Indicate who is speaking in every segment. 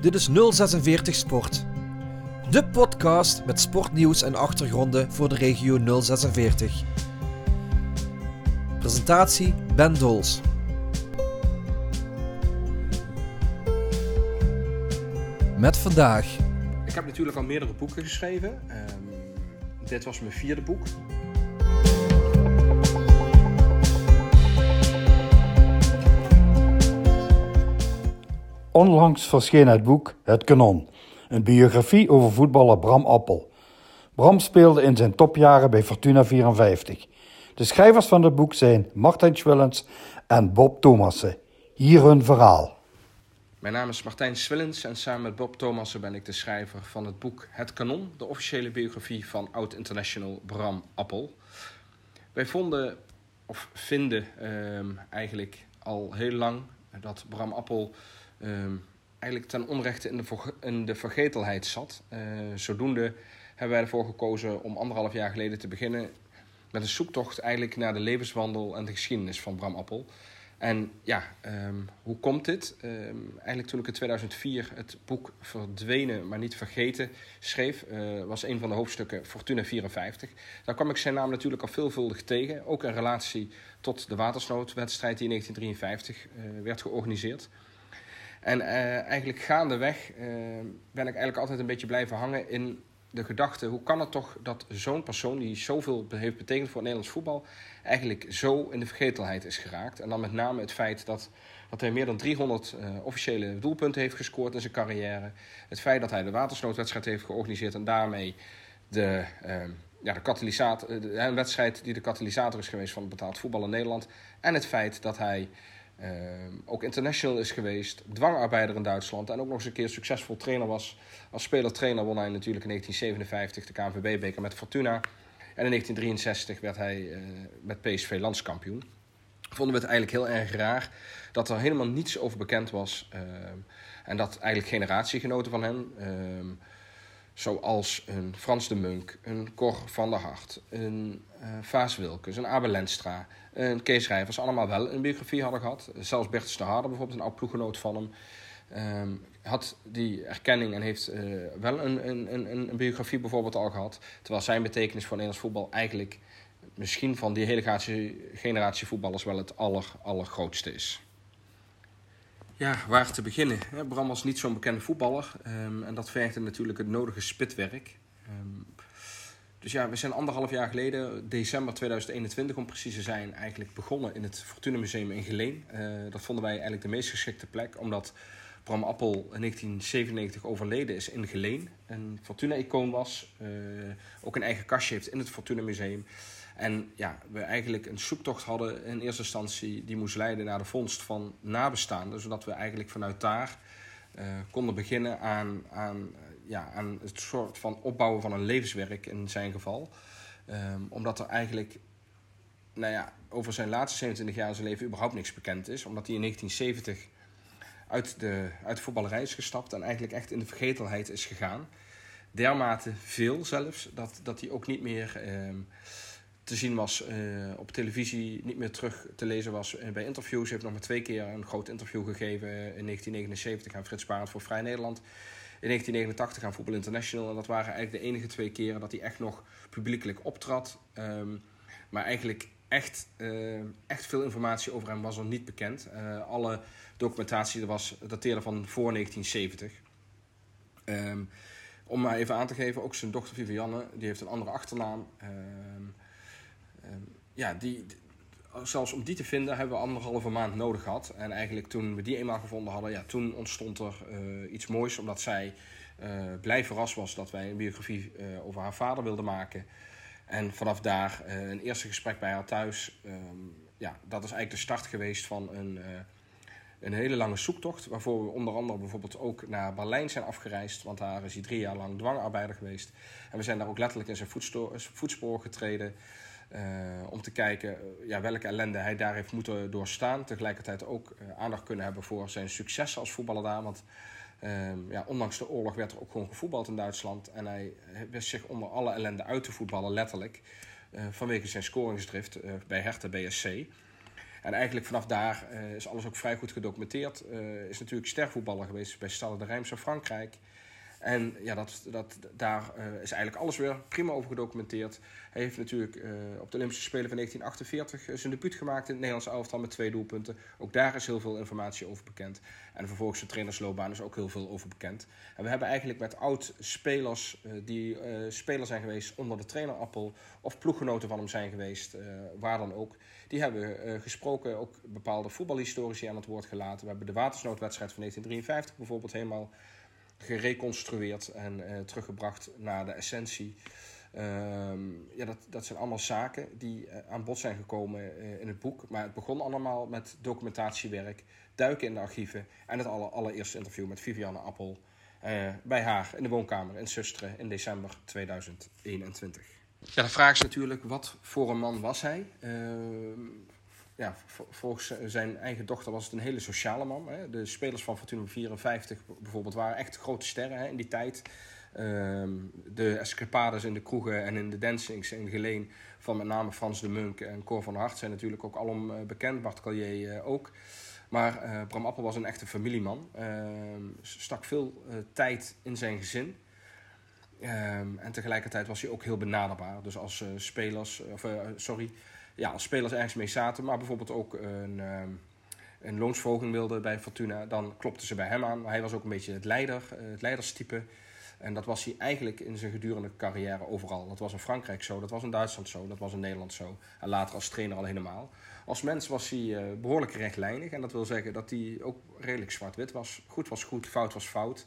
Speaker 1: Dit is 046 Sport. De podcast met sportnieuws en achtergronden voor de regio 046. Presentatie Ben Dols. Met vandaag.
Speaker 2: Ik heb natuurlijk al meerdere boeken geschreven. Ehm, dit was mijn vierde boek.
Speaker 3: Onlangs verscheen het boek Het Kanon, een biografie over voetballer Bram Appel. Bram speelde in zijn topjaren bij Fortuna 54. De schrijvers van het boek zijn Martijn Schwillens en Bob Thomassen. Hier hun verhaal.
Speaker 2: Mijn naam is Martijn Swillens en samen met Bob Thomassen ben ik de schrijver van het boek Het Kanon, de officiële biografie van oud-international Bram Appel. Wij vonden, of vinden ehm, eigenlijk al heel lang, dat Bram Appel ehm, eigenlijk ten onrechte in de, in de vergetelheid zat. Uh, zodoende hebben wij ervoor gekozen om anderhalf jaar geleden te beginnen met een zoektocht eigenlijk naar de levenswandel en de geschiedenis van Bram Appel. En ja, ehm, hoe komt dit? Um, eigenlijk toen ik in 2004 het boek Verdwenen, maar niet vergeten schreef, uh, was een van de hoofdstukken Fortuna 54. Daar kwam ik zijn naam natuurlijk al veelvuldig tegen, ook in relatie tot de watersnoodwedstrijd die in 1953 uh, werd georganiseerd. En uh, eigenlijk gaandeweg ben ik eigenlijk altijd een beetje blijven hangen in de gedachte, hoe kan het toch dat zo'n persoon die zoveel heeft betekend voor het Nederlands voetbal, eigenlijk zo in de vergetelheid is geraakt. En dan met name het feit dat, dat hij meer dan 300 uh, officiële doelpunten heeft gescoord in zijn carrière. Het feit dat hij de watersnoodwedstrijd heeft georganiseerd en daarmee de, uh, ja, de katalysator, een wedstrijd die de katalysator is geweest van het betaald voetbal in Nederland. En het feit dat hij ook international is geweest, dwangarbeider in Duitsland en ook nog eens een keer succesvol trainer was. Als speler-trainer won hij natuurlijk in 1957 de KNVB-beker met Fortuna. En in 1963 werd hij uh, met PSV landskampioen. Vonden we het eigenlijk heel erg raar dat er helemaal niets over bekend was. Uh, en dat eigenlijk generatiegenoten van hem, uh, zoals een Frans de Munk, een Cor van der Hart, een Vaas Wilkes, een Abel Lenstra, en Kees Rijvers allemaal wel een biografie hadden gehad. Zelfs Bertus de Harder, bijvoorbeeld, een oud ploeggenoot van hem, um, had die erkenning en heeft uh, wel een, een, een, een, biografie bijvoorbeeld al gehad. Terwijl zijn betekenis voor Nederlands voetbal eigenlijk misschien van die hele generatie voetballers wel het aller, allergrootste is. Ja, waar te beginnen? Bram was niet zo'n bekende voetballer um, en dat vergde natuurlijk het nodige spitwerk. Um, dus ja, we zijn anderhalf jaar geleden, december 2021 om precies te zijn, eigenlijk begonnen in het Fortuna Museum in Geleen. Uh, dat vonden wij eigenlijk de meest geschikte plek, omdat Bram Appel in 1997 overleden is in Geleen. Een Fortuna-icoon was, uh, ook een eigen kastje heeft in het Fortuna Museum. En ja, we eigenlijk een zoektocht hadden in eerste instantie die moest leiden naar de vondst van nabestaanden, zodat we eigenlijk vanuit daar uh, konden beginnen aan, aan ja, aan het soort van opbouwen van een levenswerk in zijn geval. Um, omdat er eigenlijk nou ja, over zijn laatste 27 jaar zijn leven überhaupt niks bekend is. Omdat hij in 1970 uit de, uit de voetballerij is gestapt en eigenlijk echt in de vergetelheid is gegaan. Dermate veel zelfs, dat, dat hij ook niet meer um, te zien was uh, op televisie, niet meer terug te lezen was bij interviews. Hij heeft nog maar twee keer een groot interview gegeven in 1979 aan Frits Barend voor Vrij Nederland in 1989 aan Voetbal International. En dat waren eigenlijk de enige twee keren dat hij echt nog publiekelijk optrad. Um, maar eigenlijk echt, echt veel informatie over hem was er niet bekend. Alle documentatie was, dateerde van voor 1970. Um, om maar even aan te geven, ook zijn dochter Vivianne, die heeft een andere achternaam. Um, ja, die, zelfs om die te vinden hebben we anderhalve maand nodig gehad. En eigenlijk toen we die eenmaal gevonden hadden, ja, toen ontstond er uh, iets moois. Omdat zij uh, blij verrast was dat wij een biografie uh, over haar vader wilden maken. En vanaf daar een eerste gesprek bij haar thuis. Um, ja, dat is eigenlijk de start geweest van een, een hele lange zoektocht. Waarvoor we onder andere bijvoorbeeld ook naar Berlijn zijn afgereisd. Want daar is hij drie jaar lang dwangarbeider geweest. En we zijn daar ook letterlijk in zijn voetspoor getreden. Uh, om te kijken uh, ja, welke ellende hij daar heeft moeten doorstaan. Tegelijkertijd ook uh, aandacht kunnen hebben voor zijn successen als voetballer daar. Want ehm, ja, ondanks de oorlog werd er ook gewoon gevoetbald in Duitsland. En hij wist zich onder alle ellende uit te voetballen, letterlijk. vanwege zijn scoringsdrift bij Hertha BSC. En eigenlijk vanaf daar is alles ook vrij goed gedocumenteerd. is natuurlijk stervoetballer geweest bij Stade de Reims in Frankrijk. En ja, dat, dat, daar uh, is eigenlijk alles weer prima over gedocumenteerd. Hij heeft natuurlijk uh, op de Olympische Spelen van 1948 uh, zijn debuut gemaakt in het Nederlandse elftal met twee doelpunten. Ook daar is heel veel informatie over bekend. En vervolgens zijn trainersloopbaan is ook heel veel over bekend. En we hebben eigenlijk met oud-spelers die speler zijn geweest onder de trainerappel... of ploeggenoten van hem zijn geweest, waar dan ook... die hebben gesproken, ook bepaalde voetbalhistorici aan het woord gelaten. We hebben de watersnoodwedstrijd van 1953 bijvoorbeeld helemaal gereconstrueerd en uh, teruggebracht naar de essentie. Um, ja, dat, dat zijn allemaal zaken die uh, aan bod zijn gekomen uh, in het boek. Maar het begon allemaal met documentatiewerk, duiken in de archieven en het aller, allereerste interview met Vivianne Appel bij haar in de woonkamer in Susteren in december 2021. Ja, de vraag is natuurlijk, wat voor een man was hij? Ehm, ja, volgens zijn eigen dochter was het een hele sociale man. Hè. De spelers van Fortuna 54 bijvoorbeeld waren echt grote sterren hè, in die tijd. Um, de escapades in de kroegen en in de dancings in Geleen van met name Frans de Munk en Cor van Hart zijn natuurlijk ook alom uh, bekend. Bart Collier uh, ook. Maar uh, Bram Appel was een echte familieman. Ehm, stak veel tijd in zijn gezin. Um, en tegelijkertijd was hij ook heel benaderbaar. Dus als spelers, of sorry, ja, als spelers ergens mee zaten, maar bijvoorbeeld ook een, ehm, een loonsverhoging wilden bij Fortuna, dan klopten ze bij hem aan. Hij was ook een beetje het, leider, eh, het leiderstype. En dat was hij eigenlijk in zijn gedurende carrière overal. Dat was in Frankrijk zo, dat was in Duitsland zo, dat was in Nederland zo. En later als trainer al helemaal. Als mens was hij uh, behoorlijk rechtlijnig. En dat wil zeggen dat hij ook redelijk zwart-wit was. Goed was goed, fout was fout.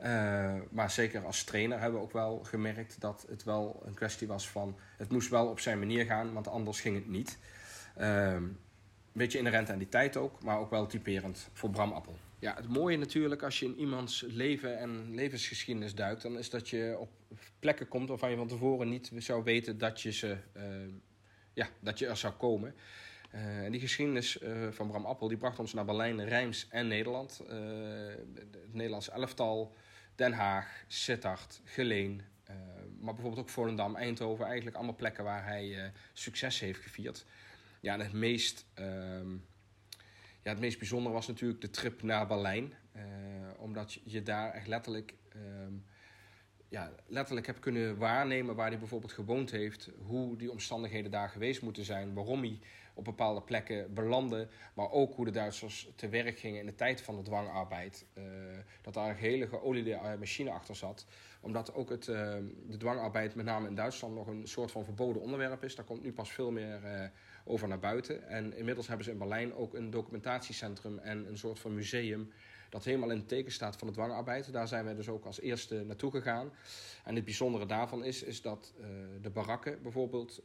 Speaker 2: Uh, maar zeker als trainer hebben we ook wel gemerkt dat het wel een kwestie was van... het moest wel op zijn manier gaan, want anders ging het niet. Uh, een beetje inherent aan die tijd ook, maar ook wel typerend voor Bram Appel. Ja, het mooie natuurlijk als je in iemands leven en levensgeschiedenis duikt... dan is dat je op plekken komt waarvan je van tevoren niet zou weten dat je, ze, uh, ja, dat je er zou komen... En die geschiedenis uh, van Bram Appel die bracht ons naar Berlijn, Rijms en Nederland. Uh, het Nederlands elftal Den Haag, Sittard, Geleen, maar bijvoorbeeld ook Volendam, Eindhoven. Eigenlijk allemaal plekken waar hij succes heeft gevierd. Ja, het meest, uh, ja, het meest bijzondere was natuurlijk de trip naar Berlijn. Omdat je daar echt letterlijk, ehm, ja, letterlijk hebt kunnen waarnemen waar hij bijvoorbeeld gewoond heeft. Hoe die omstandigheden daar geweest moeten zijn. Waarom hij op bepaalde plekken belanden. Maar ook hoe de Duitsers te werk gingen in de tijd van de dwangarbeid. Uh, dat daar een hele geoliede eh, machine achter zat. Omdat ook het, uh, de dwangarbeid met name in Duitsland nog een soort van verboden onderwerp is. Daar komt nu pas veel meer over naar buiten. En inmiddels hebben ze in Berlijn ook een documentatiecentrum en een soort van museum dat helemaal in het teken staat van de dwangarbeid. Daar zijn wij dus ook als eerste naartoe gegaan. En het bijzondere daarvan is, is dat de barakken bijvoorbeeld,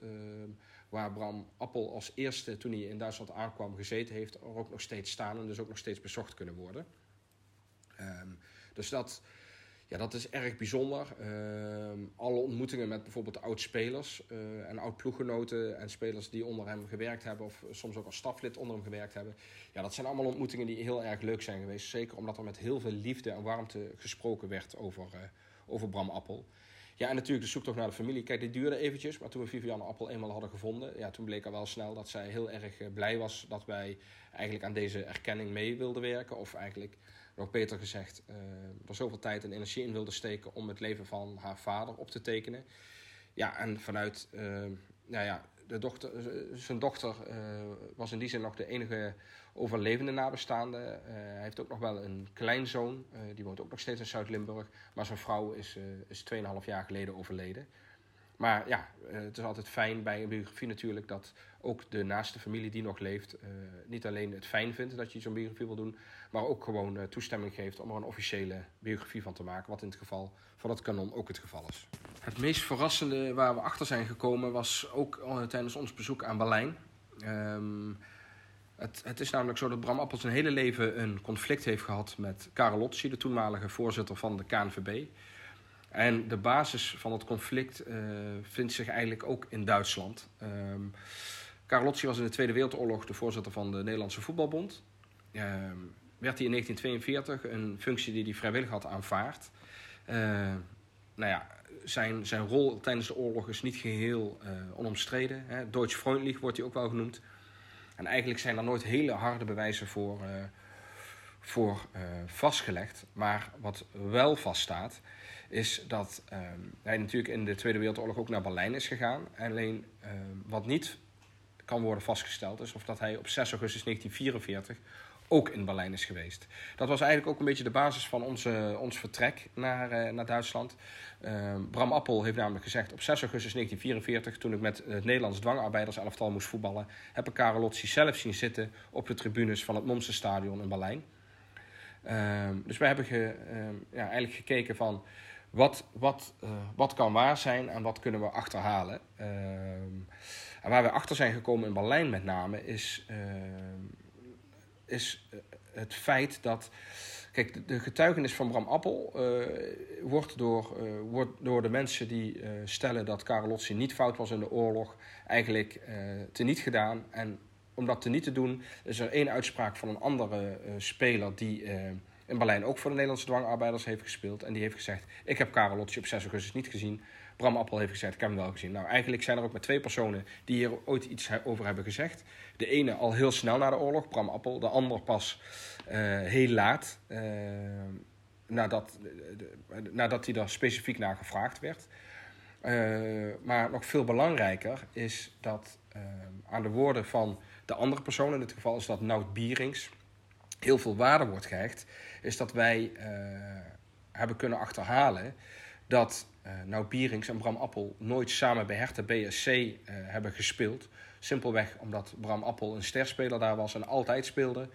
Speaker 2: waar Bram Appel als eerste toen hij in Duitsland aankwam gezeten heeft, er ook nog steeds staan en dus ook nog steeds bezocht kunnen worden. Um, dus dat, ja, dat is erg bijzonder. Uh, alle ontmoetingen met bijvoorbeeld oud-spelers uh, en oud-ploeggenoten en spelers die onder hem gewerkt hebben of soms ook als staflid onder hem gewerkt hebben. Ja, dat zijn allemaal ontmoetingen die heel erg leuk zijn geweest. Zeker omdat er met heel veel liefde en warmte gesproken werd over, uh, over Bram Appel. Ja, en natuurlijk de zoektocht naar de familie. Kijk, dit duurde eventjes, maar toen we Viviane Appel eenmaal hadden gevonden, ja, toen bleek al wel snel dat zij heel erg uh, blij was dat wij eigenlijk aan deze erkenning mee wilden werken. Of eigenlijk, nog beter gezegd, uh, er zoveel tijd en energie in wilde steken om het leven van haar vader op te tekenen. Ja, en vanuit, uh, nou ja, de dochter, zijn dochter was in die zin nog de enige overlevende nabestaande. Uh, hij heeft ook nog wel een kleinzoon, uh, die woont ook nog steeds in Zuid-Limburg. Maar zijn vrouw is, uh, is 2,5 jaar geleden overleden. Maar ja, het is altijd fijn bij een biografie natuurlijk dat ook de naaste familie die nog leeft, niet alleen het fijn vindt dat je zo'n biografie wil doen, maar ook gewoon toestemming geeft om er een officiële biografie van te maken, wat in het geval van het kanon ook het geval is. Het meest verrassende waar we achter zijn gekomen was ook tijdens ons bezoek aan Berlijn. Um, het, het, is namelijk zo dat Bram Appel zijn hele leven een conflict heeft gehad met Karel Lotzi, de toenmalige voorzitter van de KNVB. En de basis van het conflict uh, vindt zich eigenlijk ook in Duitsland. Um, was in de Tweede Wereldoorlog de voorzitter van de Nederlandse Voetbalbond. Um, werd hij in 1942, een functie die hij vrijwillig had aanvaard. Uh, nou ja, zijn, zijn rol tijdens de oorlog is niet geheel uh, onomstreden. Hè. Deutsch Freundlich wordt hij ook wel genoemd. En eigenlijk zijn er nooit hele harde bewijzen voor, voor vastgelegd. Maar wat wel vaststaat, is dat ehm, hij natuurlijk in de Tweede Wereldoorlog ook naar Berlijn is gegaan. Alleen ehm, wat niet kan worden vastgesteld is of dat hij op 6 augustus 1944 ook in Berlijn is geweest. Dat was eigenlijk ook een beetje de basis van onze, ons vertrek naar, uh, naar Duitsland. Uh, Bram Appel heeft namelijk gezegd op 6 augustus 1944, toen ik met het Nederlands dwangarbeiders-elftal moest voetballen, heb ik Karel Lotzi zelf zien zitten op de tribunes van het Momsenstadion in Berlijn. Uh, dus we hebben ge, ja, eigenlijk gekeken van wat, wat, uh, wat kan waar zijn en wat kunnen we achterhalen. en waar we achter zijn gekomen in Berlijn met name is is eh, het feit dat. Kijk, de getuigenis van Bram Appel uh, wordt, door, uh, wordt door de mensen die stellen dat Karolotsi niet fout was in de oorlog, eigenlijk teniet gedaan. En om dat teniet te doen, is er één uitspraak van een andere speler die in Berlijn ook voor de Nederlandse dwangarbeiders heeft gespeeld. En die heeft gezegd: Ik heb Karolotsi op 6 augustus niet gezien. Bram Appel heeft gezegd, ik heb hem wel gezien. Nou, eigenlijk zijn er ook maar twee personen die hier ooit iets over hebben gezegd. De ene al heel snel na de oorlog, Bram Appel. De ander pas uh, heel laat, uh, nadat, de, nadat hij daar specifiek naar gevraagd werd. Uh, maar nog veel belangrijker is dat aan de woorden van de andere persoon, in dit geval is dat Nout Bierings, heel veel waarde wordt gehecht, is dat wij hebben kunnen achterhalen dat uh, nou Bierings en Bram Appel nooit samen bij Hertha BSC eh, hebben gespeeld. Simpelweg omdat Bram Appel een sterspeler daar was en altijd speelde.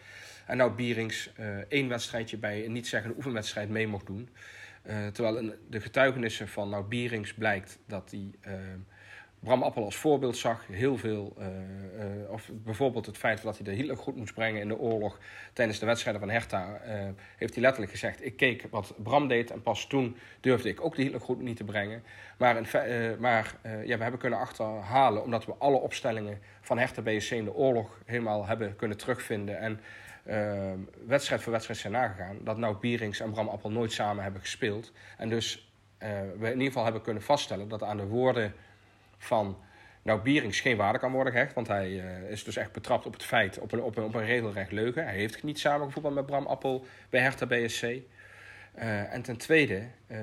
Speaker 2: En nou Bierings uh, één wedstrijdje bij een niet zeggende oefenwedstrijd mee mocht doen. terwijl in de getuigenissen van nou Bierings blijkt dat hij Bram Appel als voorbeeld zag. Heel veel, uh, uh, of bijvoorbeeld het feit dat hij de Hitler goed moest brengen in de oorlog tijdens de wedstrijden van Hertha, uh, heeft hij letterlijk gezegd: Ik keek wat Bram deed en pas toen durfde ik ook de Hitler goed niet te brengen. Maar, in, maar ja, we hebben kunnen achterhalen, omdat we alle opstellingen van Hertha BSC in de oorlog helemaal hebben kunnen terugvinden en wedstrijd voor wedstrijd zijn nagegaan, dat nou Bierings en Bram Appel nooit samen hebben gespeeld. En dus we in ieder geval hebben kunnen vaststellen dat aan de woorden van nou Bierings geen waarde kan worden gehecht. Want hij uh, is dus echt betrapt op het feit, op een, op een, op een regelrecht leugen. Hij heeft niet samengevoetbald met Bram Appel bij Hertha BSC. Uh, en ten tweede, uh,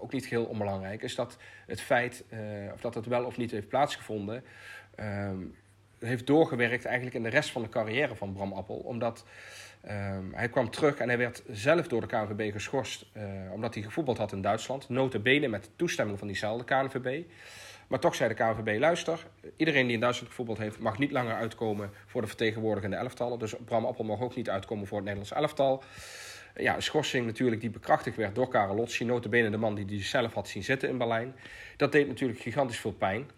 Speaker 2: ook niet heel onbelangrijk, is dat het feit of dat het wel of niet heeft plaatsgevonden, ehm, heeft doorgewerkt eigenlijk in de rest van de carrière van Bram Appel. Omdat Um, hij kwam terug en hij werd zelf door de KNVB geschorst uh, omdat hij gevoetbald had in Duitsland. Notabene met toestemming van diezelfde KNVB. Maar toch zei de KNVB, luister, iedereen die in Duitsland gevoetbald heeft... mag niet langer uitkomen voor de vertegenwoordigende elftallen. Dus Bram Appel mag ook niet uitkomen voor het Nederlands elftal. Ja, een schorsing natuurlijk die bekrachtigd werd door Karel Lotsi. Notabene de man die die zelf had zien zitten in Berlijn. Dat deed natuurlijk gigantisch veel pijn.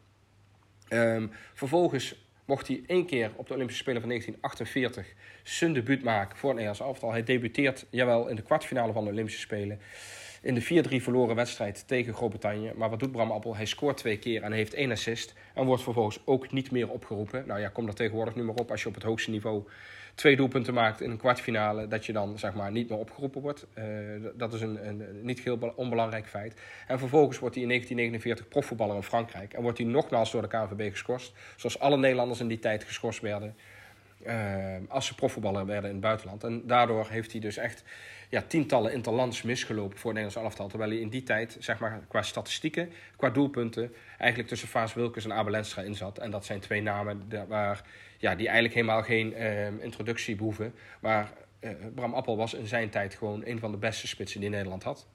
Speaker 2: Um, vervolgens mocht hij één keer op de Olympische Spelen van 1948 zijn debuut maken voor het Nederlands elftal. Hij debuteert, jawel, in de kwartfinale van de Olympische Spelen. In de 4-3 verloren wedstrijd tegen Groot-Brittannië. Maar wat doet Bram Appel? Hij scoort twee keer en heeft één assist. En wordt vervolgens ook niet meer opgeroepen. Nou ja, kom er tegenwoordig nu maar op als je op het hoogste niveau twee doelpunten maakt in een kwartfinale, dat je dan zeg maar niet meer opgeroepen wordt. Uh, dat is een, een, niet heel onbelangrijk feit. En vervolgens wordt hij in 1949 profvoetballer in Frankrijk. En wordt hij nogmaals door de KNVB geschorst. Zoals alle Nederlanders in die tijd geschorst werden. Uh, als ze profvoetballer werden in het buitenland. En daardoor heeft hij dus echt ja, tientallen interlands misgelopen voor het Nederlands elftal. Terwijl hij in die tijd, zeg maar, qua statistieken, qua doelpunten, eigenlijk tussen Vaas Wilkes en Abel Lenstra in zat. En dat zijn twee namen waar, ja, die eigenlijk helemaal geen uh, introductie behoeven. Maar uh, Bram Appel was in zijn tijd gewoon een van de beste spitsen die Nederland had.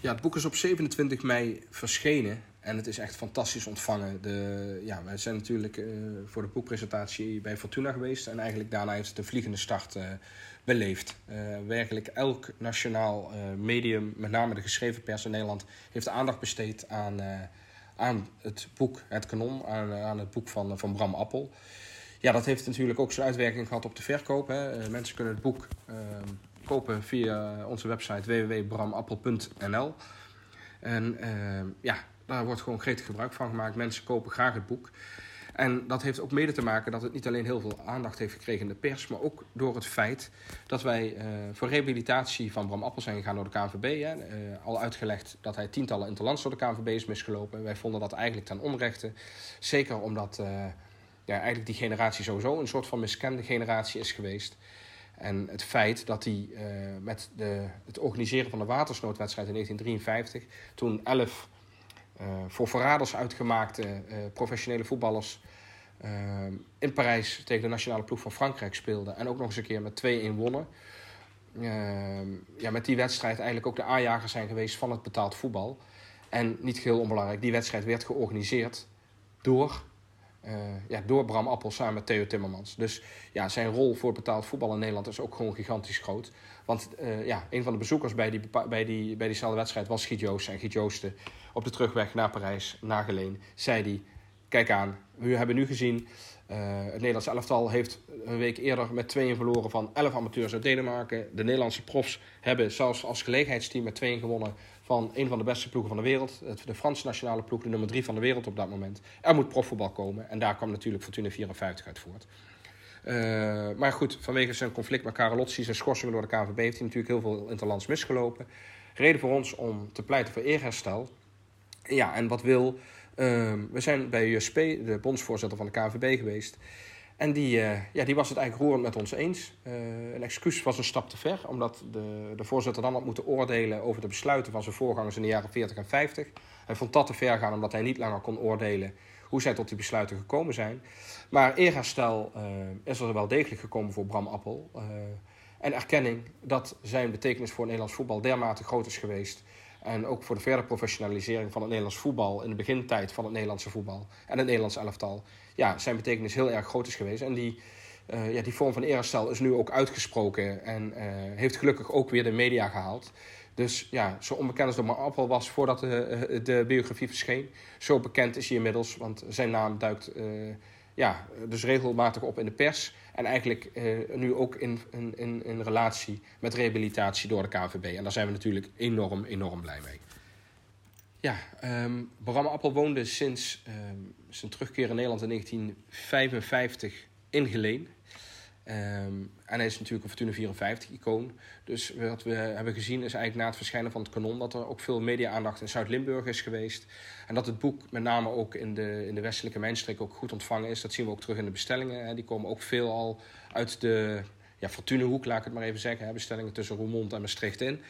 Speaker 2: Ja, het boek is op 27 mei verschenen. En het is echt fantastisch ontvangen. De, ja, wij zijn natuurlijk uh, voor de boekpresentatie bij Fortuna geweest. En eigenlijk daarna heeft het een vliegende start uh, beleefd. Uh, werkelijk elk nationaal medium, met name de geschreven pers in Nederland, heeft aandacht besteed aan, aan het boek Het Kanon, aan, aan het boek van, van Bram Appel. Ja, dat heeft natuurlijk ook zijn uitwerking gehad op de verkoop. Hè. mensen kunnen het boek kopen via onze website www.bramappel.nl. En ja, daar wordt gewoon gretig gebruik van gemaakt. Mensen kopen graag het boek. En dat heeft ook mede te maken dat het niet alleen heel veel aandacht heeft gekregen in de pers, maar ook door het feit dat wij uh, voor rehabilitatie van Bram Appel zijn gegaan door de KNVB. Hè, uh, al uitgelegd dat hij tientallen interlands door de KNVB is misgelopen. Wij vonden dat eigenlijk ten onrechte. Zeker omdat uh, ja, eigenlijk die generatie sowieso een soort van miskende generatie is geweest. En het feit dat hij met de, het organiseren van de watersnoodwedstrijd in 1953, toen elf voor verraders uitgemaakte uh, professionele voetballers in Parijs tegen de nationale ploeg van Frankrijk speelden en ook nog eens een keer met 2-1 wonnen. ja, met die wedstrijd eigenlijk ook de aanjagers zijn geweest van het betaald voetbal. En niet geheel onbelangrijk, die wedstrijd werd georganiseerd door uh, ja, door Bram Appel samen met Theo Timmermans. Dus ja, zijn rol voor betaald voetbal in Nederland is ook gewoon gigantisch groot. Want uh, ja, een van de bezoekers bij, die, bij, die, bij diezelfde wedstrijd was Giet. En Giet Joosten op de terugweg naar Parijs, naar Geleen, zei hij... Kijk aan, we hebben nu gezien... Het Nederlandse elftal heeft een week eerder met 2 verloren van 11 amateurs uit Denemarken. De Nederlandse profs hebben zelfs als gelegenheidsteam met 2 gewonnen van een van de beste ploegen van de wereld. De Franse nationale ploeg, de nummer 3 van de wereld op dat moment. Er moet profvoetbal komen en daar kwam natuurlijk Fortuna 54 uit voort. Uh, maar goed, vanwege zijn conflict met Karelotsi, zijn schorsingen door de KVB, heeft hij natuurlijk heel veel interlands misgelopen. Reden voor ons om te pleiten voor eerherstel. Ja, en wat wil. Uh, we zijn bij USP, de bondsvoorzitter van de KVB, geweest. En die, uh, ja, die was het eigenlijk roerend met ons eens. Uh, een excuus was een stap te ver, omdat de, de voorzitter dan had moeten oordelen over de besluiten van zijn voorgangers in de jaren 40 en 50. Hij vond dat te ver gaan, omdat hij niet langer kon oordelen hoe zij tot die besluiten gekomen zijn. Maar eerherstel uh, is er wel degelijk gekomen voor Bram Appel. en erkenning dat zijn betekenis voor het Nederlands voetbal dermate groot is geweest. En ook voor de verdere professionalisering van het Nederlands voetbal in de begintijd van het Nederlandse voetbal en het Nederlands elftal ja, zijn betekenis heel erg groot is geweest. En die, uh, ja, die vorm van eerherstel is nu ook uitgesproken en uh, heeft gelukkig ook weer de media gehaald. Dus ja, zo onbekend als de Maar Appel was voordat de, de biografie verscheen, zo bekend is hij inmiddels, want zijn naam duikt ja, dus regelmatig op in de pers. En eigenlijk nu ook in, in, in relatie met rehabilitatie door de KVB. En daar zijn we natuurlijk enorm, enorm blij mee. Ja, um, Bram Appel woonde sinds um, zijn terugkeer in Nederland in 1955 in Geleen. Um, en hij is natuurlijk een Fortuna 54-icoon. Dus wat we hebben gezien is eigenlijk na het verschijnen van het kanon... dat er ook veel media-aandacht in Zuid-Limburg is geweest. En dat het boek met name ook in de, in de westelijke mijnstreek ook goed ontvangen is. Dat zien we ook terug in de bestellingen. Die komen ook veel al uit de ja, Fortuna-hoek, laat ik het maar even zeggen. Bestellingen tussen Roermond en Maastricht in.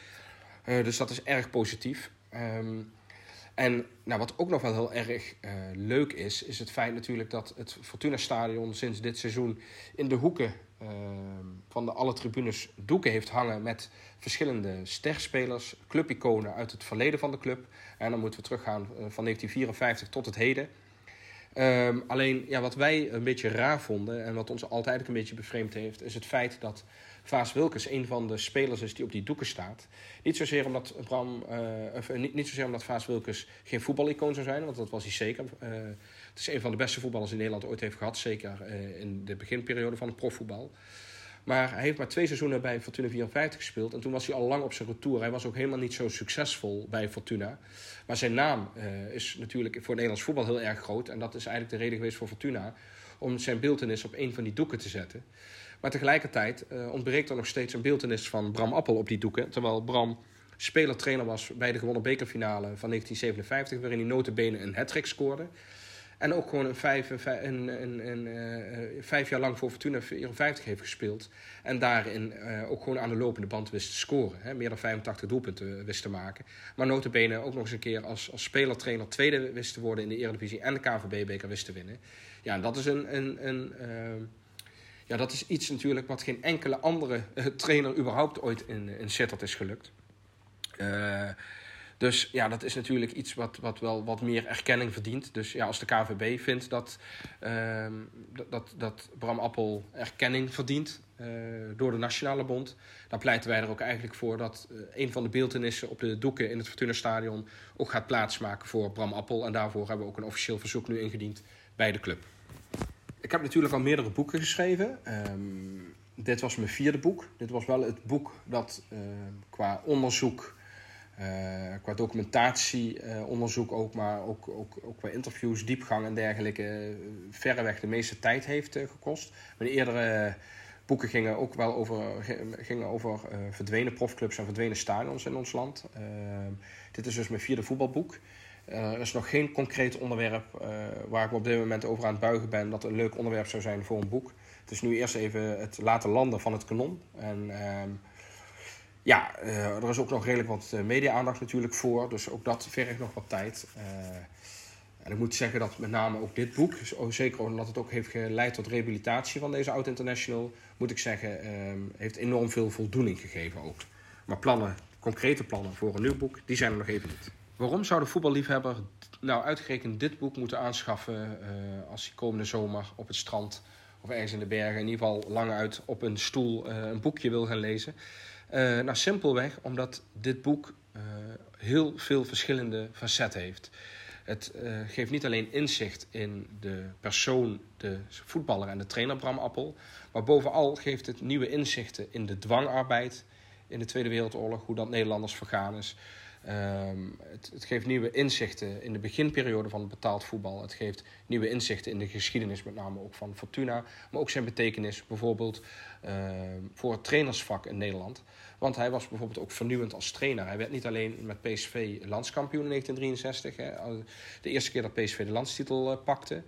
Speaker 2: Uh, dus dat is erg positief. Um, en nou, wat ook nog wel heel erg uh, leuk is, is het feit natuurlijk dat het Fortuna Stadion sinds dit seizoen in de hoeken uh, van de alle tribunes doeken heeft hangen met verschillende sterspelers, clubiconen uit het verleden van de club. En dan moeten we teruggaan uh, van 1954 tot het heden. Um, alleen ja, wat wij een beetje raar vonden en wat ons altijd een beetje bevreemd heeft, is het feit dat Vaas Wilkes een van de spelers is die op die doeken staat. Niet zozeer omdat, Bram, of, uh, niet, niet zozeer omdat Vaas Wilkes geen voetbalicoon zou zijn, want dat was hij zeker. Uh, het is een van de beste voetballers die Nederland ooit heeft gehad, zeker in de beginperiode van het profvoetbal. Maar hij heeft maar twee seizoenen bij Fortuna 54 gespeeld. En toen was hij al lang op zijn retour. Hij was ook helemaal niet zo succesvol bij Fortuna. Maar zijn naam is natuurlijk voor Nederlands voetbal heel erg groot. En dat is eigenlijk de reden geweest voor Fortuna om zijn beeldenis op een van die doeken te zetten. Maar tegelijkertijd uh, ontbreekt er nog steeds een beeldenis van Bram Appel op die doeken. Terwijl Bram speler-trainer was bij de gewonnen bekerfinale van 1957, waarin hij notabene een hat scoorde. En ook gewoon een vijf, een, uh, vijf jaar lang voor Fortuna 54 heeft gespeeld. En daarin uh, ook gewoon aan de lopende band wist te scoren. Hè? Meer dan 85 doelpunten wist te maken. Maar notabene ook nog eens een keer als, als speler-trainer tweede wist te worden in de Eredivisie. En de KVB-beker wist te winnen. Ja, en dat is een... een, een ja, dat is iets natuurlijk wat geen enkele andere trainer überhaupt ooit in, in Sittard is gelukt. Dus ja, dat is natuurlijk iets wat, wat wel wat meer erkenning verdient. Dus ja, als de KVB vindt dat, uh, dat, dat Bram Appel erkenning verdient uh, door de Nationale Bond, dan pleiten wij er ook eigenlijk voor dat een van de beeldenissen op de doeken in het Fortuna Stadion ook gaat plaatsmaken voor Bram Appel. En daarvoor hebben we ook een officieel verzoek nu ingediend bij de club. Ik heb natuurlijk al meerdere boeken geschreven. Um, dit was mijn vierde boek. Dit was wel het boek dat uh, qua onderzoek, qua documentatieonderzoek ook, maar ook, ook, ook qua interviews, diepgang en dergelijke, verreweg de meeste tijd heeft gekost. Mijn eerdere boeken gingen ook wel over, gingen over verdwenen profclubs en verdwenen stadions in ons land. Dit is dus mijn vierde voetbalboek. er is nog geen concreet onderwerp waar ik op dit moment over aan het buigen ben dat een leuk onderwerp zou zijn voor een boek. Het is nu eerst even het laten landen van het kanon. En ehm, ja, er is ook nog redelijk wat media-aandacht natuurlijk voor, dus ook dat vergt nog wat tijd. En ik moet zeggen dat met name ook dit boek, zeker omdat het ook heeft geleid tot rehabilitatie van deze Oud International, moet ik zeggen, ehm, heeft enorm veel voldoening gegeven ook. Maar plannen, concrete plannen voor een nieuw boek, die zijn er nog even niet. Waarom zou de voetballiefhebber nou uitgerekend dit boek moeten aanschaffen als hij komende zomer op het strand of ergens in de bergen, in ieder geval lang uit op een stoel een boekje wil gaan lezen? Nou, simpelweg omdat dit boek heel veel verschillende facetten heeft. Het uh, geeft niet alleen inzicht in de persoon, de voetballer en de trainer Bram Appel, maar bovenal geeft het nieuwe inzichten in de dwangarbeid in de Tweede Wereldoorlog, hoe dat Nederlanders vergaan is. Um, het, het, geeft nieuwe inzichten in de beginperiode van betaald voetbal. Het geeft nieuwe inzichten in de geschiedenis, met name ook van Fortuna. Maar ook zijn betekenis bijvoorbeeld uh, voor het trainersvak in Nederland. Want hij was bijvoorbeeld ook vernieuwend als trainer. Hij werd niet alleen met PSV landskampioen in 1963. Hè, de eerste keer dat PSV de landstitel uh, pakte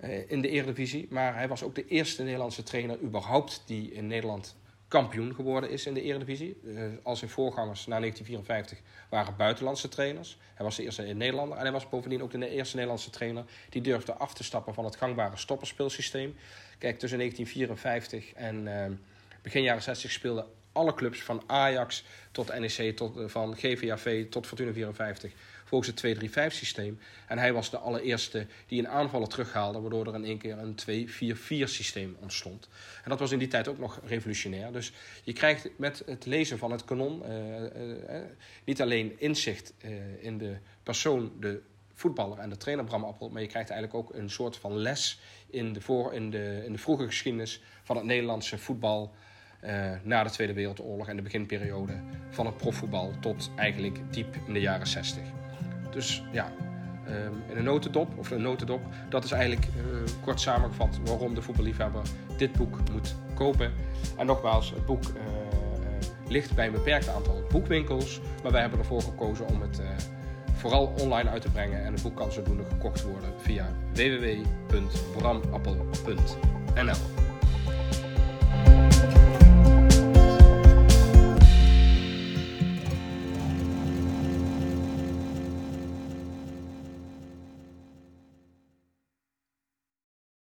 Speaker 2: uh, in de Eredivisie. Maar hij was ook de eerste Nederlandse trainer überhaupt die in Nederland kampioen geworden is in de Eredivisie. Uh, al zijn voorgangers na 1954 waren buitenlandse trainers. Hij was de eerste in Nederlander en hij was bovendien ook de eerste Nederlandse trainer die durfde af te stappen van het gangbare stopperspeelsysteem. Kijk, tussen 1954 en uh, begin jaren 60 speelden alle clubs van Ajax tot NEC, tot, uh, van GVAV tot Fortuna 54 volgens het 2-3-5 systeem. En hij was de allereerste die een aanvaller terughaalde, waardoor er in één keer een 2-4-4 systeem ontstond. En dat was in die tijd ook nog revolutionair. Dus je krijgt met het lezen van het kanon uh, uh, niet alleen inzicht in de persoon, de voetballer en de trainer Bram Appel, maar je krijgt eigenlijk ook een soort van les in de, voor, in de, in de vroege geschiedenis van het Nederlandse voetbal. Na de Tweede Wereldoorlog en de beginperiode van het profvoetbal tot eigenlijk diep in de jaren 60. Dus ja, um, in een notendop, of een notendop, dat is eigenlijk uh, kort samengevat waarom de voetballiefhebber dit boek moet kopen. En nogmaals, het boek uh, ligt bij een beperkt aantal boekwinkels, maar wij hebben ervoor gekozen om het vooral online uit te brengen. En het boek kan zodoende gekocht worden via www.bramappel.nl.